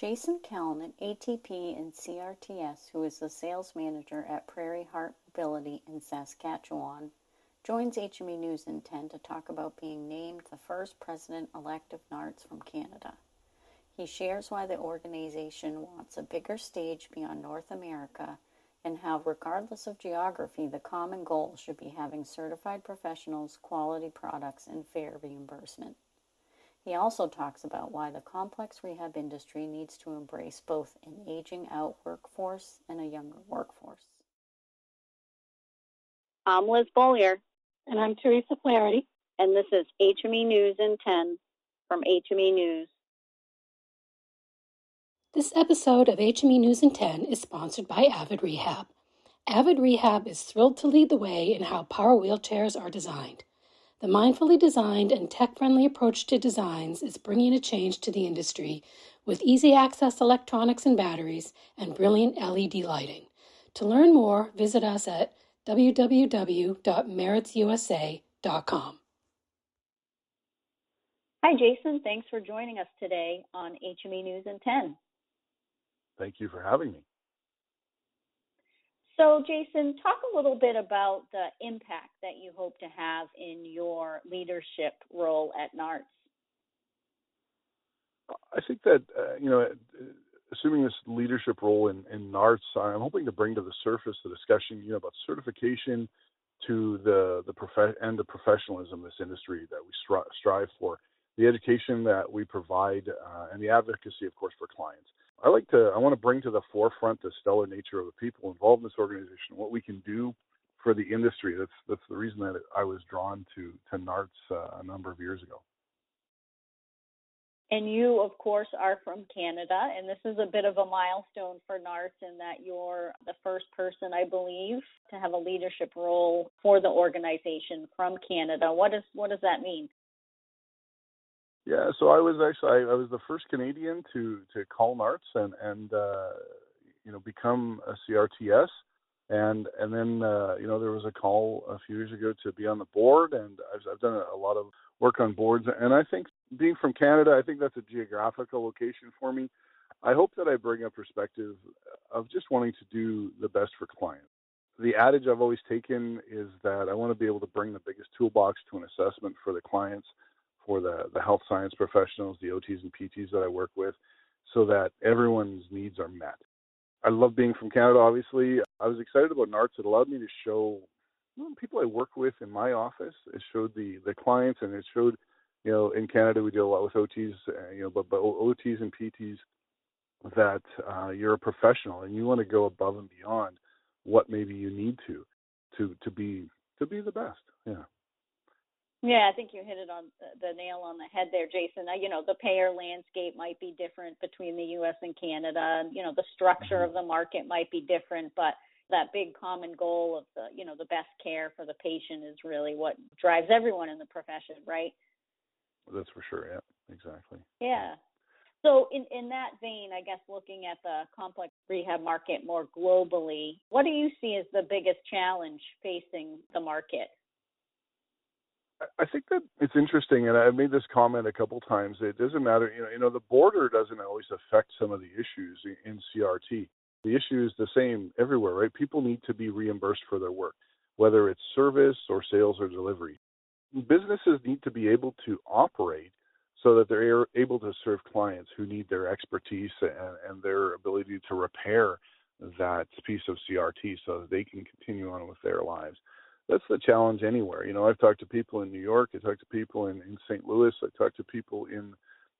Jason Kelln at ATP and CRTS, who is the sales manager at PrairieHeart Mobility in Saskatchewan, joins HME News in 10 to talk about being named the first president-elect of NRRTS from Canada. He shares why the organization wants a bigger stage beyond North America and how, regardless of geography, the common goal should be having certified professionals, quality products, and fair reimbursement. He also talks about why the complex rehab industry needs to embrace both an aging out workforce and a younger workforce. I'm Liz Beaulieu. And I'm Theresa Flaherty. And this is HME News in 10 from HME News. This episode of HME News in 10 is sponsored by Avid Rehab. Avid Rehab is thrilled to lead the way in how power wheelchairs are designed. The mindfully designed and tech friendly approach to designs is bringing a change to the industry with easy access electronics and batteries and brilliant LED lighting. To learn more, visit us at www.meritsusa.com. Hi, Jason. Thanks for joining us today on HME News in 10. Thank you for having me. So, Jason, talk a little bit about the impact that you hope to have in your leadership role at NRRTS. I think that, uh, you know, assuming this leadership role in, in NRRTS, I'm hoping to bring to the surface the discussion, you know, about certification to the the prof- and the professionalism of this industry that we stri- strive for, the education that we provide, uh, and the advocacy, of course, for clients. I like to I want to bring to the forefront the stellar nature of the people involved in this organization, what we can do for the industry. That's that's the reason that I was drawn to to NRRTS uh, a number of years ago. And you, of course, are from Canada, and this is a bit of a milestone for NRRTS in that you're the first person, I believe, to have a leadership role for the organization from Canada. What does what does that mean? Yeah, so I was actually I, I was the first Canadian to to call NRRTS and and uh, you know become a CRTS, and and then uh, you know there was a call a few years ago to be on the board, and I've, I've done a lot of work on boards, and I think being from Canada, I think that's a geographical location for me. I hope that I bring a perspective of just wanting to do the best for clients. The adage I've always taken is that I want to be able to bring the biggest toolbox to an assessment for the clients for the, the health science professionals, the OTs and PTs that I work with, so that everyone's needs are met. I love being from Canada, obviously. I was excited about NRRTS. It allowed me to show people I work with in my office. It showed the, the clients and it showed, you know, in Canada we deal a lot with OTs, uh, you know, but, but OTs and PTs that uh, you're a professional and you want to go above and beyond what maybe you need to to to be to be the best. Yeah. Yeah, I think you hit it on the nail on the head there, Jason. Uh, you know, the payer landscape might be different between the U.S. and Canada. You know, the structure of the market might be different, but that big common goal of the, you know, the best care for the patient is really what drives everyone in the profession, right? That's for sure. Yeah, exactly. Yeah. So, in, in that vein, I guess looking at the complex rehab market more globally, what do you see as the biggest challenge facing the market? I think that it's interesting, and I've made this comment a couple times. It doesn't matter, you know, you know, the border doesn't always affect some of the issues in CRT. The issue is the same everywhere, right? People need to be reimbursed for their work, whether it's service or sales or delivery. Businesses need to be able to operate so that they're able to serve clients who need their expertise and, and their ability to repair that piece of CRT so that they can continue on with their lives that's the challenge anywhere. You know, I've talked to people in New York, I talked to people in, in St. Louis, I talked to people in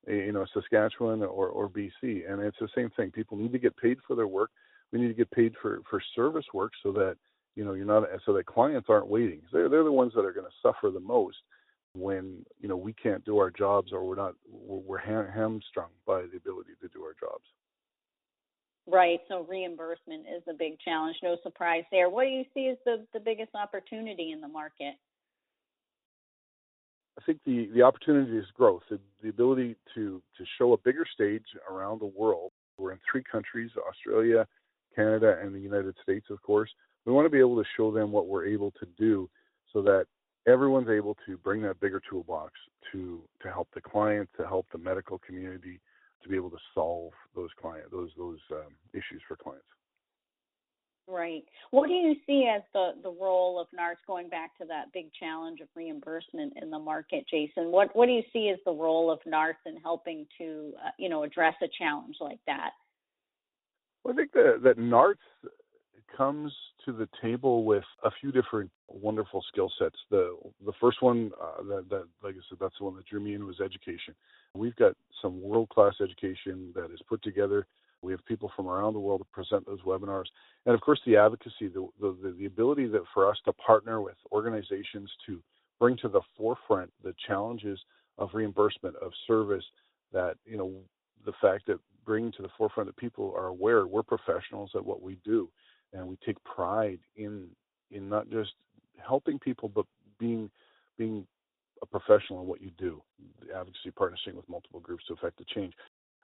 eh, you know Saskatchewan or, or BC, and it's the same thing. People need to get paid for their work. We need to get paid for for service work so that you know you're not so that clients aren't waiting. They're they're the ones that are going to suffer the most when you know we can't do our jobs or we're not we're, we're hamstrung by the ability to do our jobs. Right. So reimbursement is a big challenge. No surprise there. What do you see as the, the biggest opportunity in the market? I think the, the opportunity is growth, the, the ability to, to show a bigger stage around the world. We're in three countries Australia, Canada, and the United States, of course. We want to be able to show them what we're able to do so that everyone's able to bring that bigger toolbox to, to help the client, to help the medical community, to be able to solve those client those those um, issues for clients. Right. What do you see as the, the role of NRRTS going back to that big challenge of reimbursement in the market, Jason? What what do you see as the role of NRRTS in helping to uh, you know address a challenge like that? Well, I think that that NRRTS comes to the table with a few different wonderful skill sets. The the first one uh, that, that, like I said, that's the one that drew me in was education. We've got some world class education that is put together. We have people from around the world to present those webinars, and of course the advocacy, the the, the ability that for us to partner with organizations to bring to the forefront the challenges of reimbursement of service that you know the fact that bringing to the forefront that people are aware we're professionals at what we do and we take pride in in not just helping people but being being a professional in what you do the advocacy partnering with multiple groups to affect the change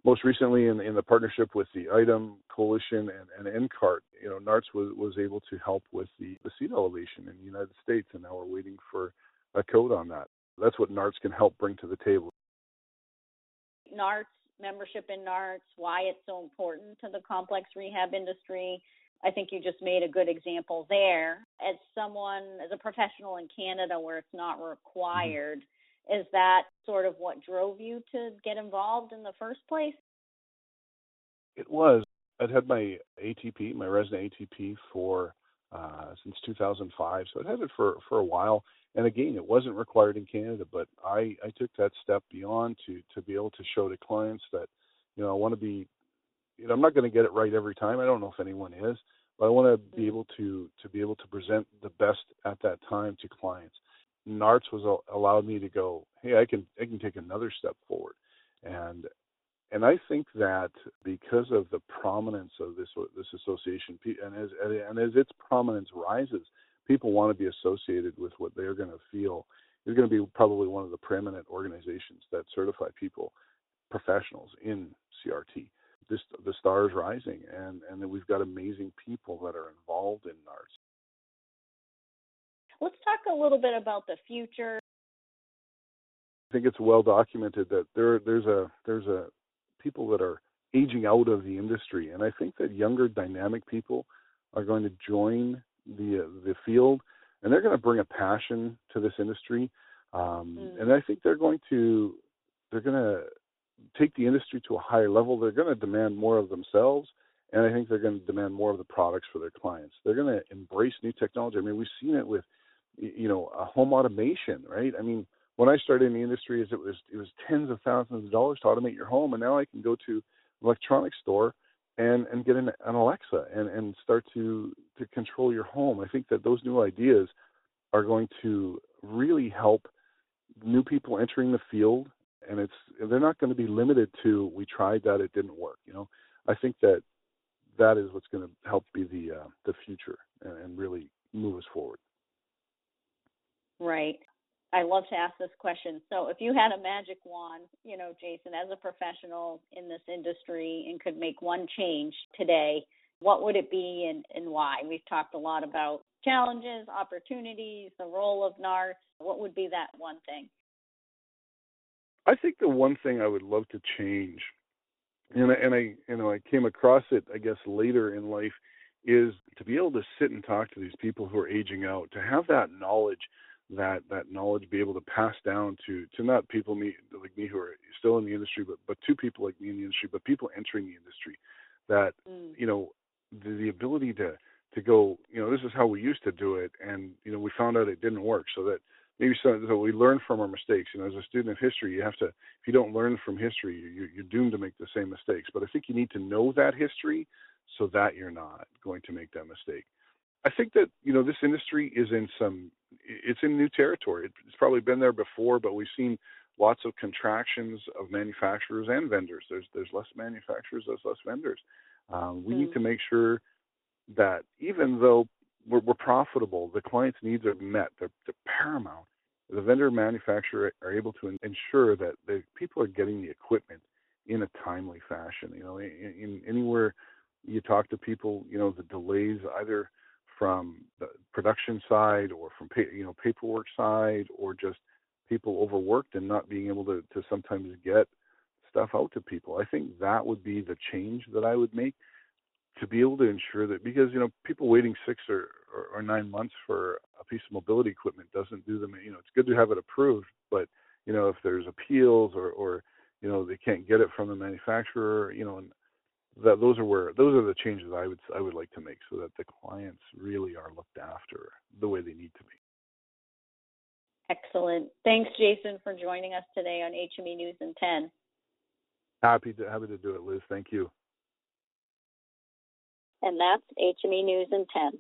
most recently in, in the partnership with the ITEM Coalition and, and NCART, you know, NRRTS was, was able to help with the, the seat elevation in the United States, and now we're waiting for a code on that. That's what NRRTS can help bring to the table. NRRTS, membership in NRRTS, why it's so important to the complex rehab industry, I think you just made a good example there. As someone, as a professional in Canada where it's not mm-hmm. required, mm-hmm. is that sort of what drove you to get involved in the first place? It was. I'd had my ATP, my resident ATP, for uh, since 2005, so I'd had it for for a while. And again, it wasn't required in Canada, but I I took that step beyond to to be able to show to clients that you know I want to be you know, I'm not going to get it right every time. I don't know if anyone is, but I want to be mm-hmm. able to to be able to present the best at that time to clients. NRRTS was allowed me to go, hey, I can I can take another step forward, and and I think that because of the prominence of this this association, and as and as its prominence rises, people want to be associated with what they're going to feel is going to be probably one of the preeminent organizations that certify people, professionals in CRT this, the stars rising, and and that we've got amazing people that are involved in NRRTS. Let's talk a little bit about the future. I think it's well documented that there there's a there's a people that are aging out of the industry, and I think that younger dynamic people are going to join the the field, and they're going to bring a passion to this industry, um, mm. and I think they're going to they're going to take the industry to a higher level, they're going to demand more of themselves, and I think they're going to demand more of the products for their clients. They're going to embrace new technology. I mean, we've seen it with, you know, a home automation, right? I mean, when I started in the industry, it was it was tens of thousands of dollars to automate your home, and now I can go to an electronics store and and get an, an Alexa and and start to to control your home. I think that those new ideas are going to really help new people entering the field and it's they're not going to be limited to we tried that it didn't work you know? I think that that is what's going to help be the uh, the future and, and really move us forward. Right. I love to ask this question. So if you had a magic wand you know jason as a professional in this industry and could make one change today what would it be and, and why? We've talked a lot about challenges opportunities the role of NRRTS what would be that one thing I think the one thing I would love to change, and I, and I you know I came across it I guess later in life, is to be able to sit and talk to these people who are aging out, to have that knowledge, that that knowledge be able to pass down to to not people me like me who are still in the industry, but but to people like me in the industry, but people entering the industry, that mm. you know the, the ability to to go, you know, this is how we used to do it, and you know we found out it didn't work, so that maybe so, so we learn from our mistakes. You know, as a student of history, you have to if you don't learn from history, you, you're doomed to make the same mistakes. But I think you need to know that history so that you're not going to make that mistake. I think that you know this industry is in some it's in new territory. It's probably been there before, but we've seen lots of contractions of manufacturers and vendors. There's there's less manufacturers, there's less vendors. Um, we mm. need to make sure that even though we're, we're profitable. The client's needs are met. They're, they're paramount. The vendor manufacturer are able to ensure that the people are getting the equipment in a timely fashion. You know, in, in anywhere you talk to people, you know, the delays either from the production side or from pay, you know paperwork side or just people overworked and not being able to to sometimes get stuff out to people. I think that would be the change that I would make to be able to ensure that because you know people waiting six or, or, or nine months for a piece of mobility equipment doesn't do them. You know, it's good to have it approved, but you know if there's appeals or or you know they can't get it from the manufacturer, you know, and that those are where those are the changes I would I would like to make so that the clients really are looked after the way they need to be. Excellent. Thanks, Jason, for joining us today on HME News in 10. Happy to happy to do it, Liz. Thank you. And that's HME News in 10.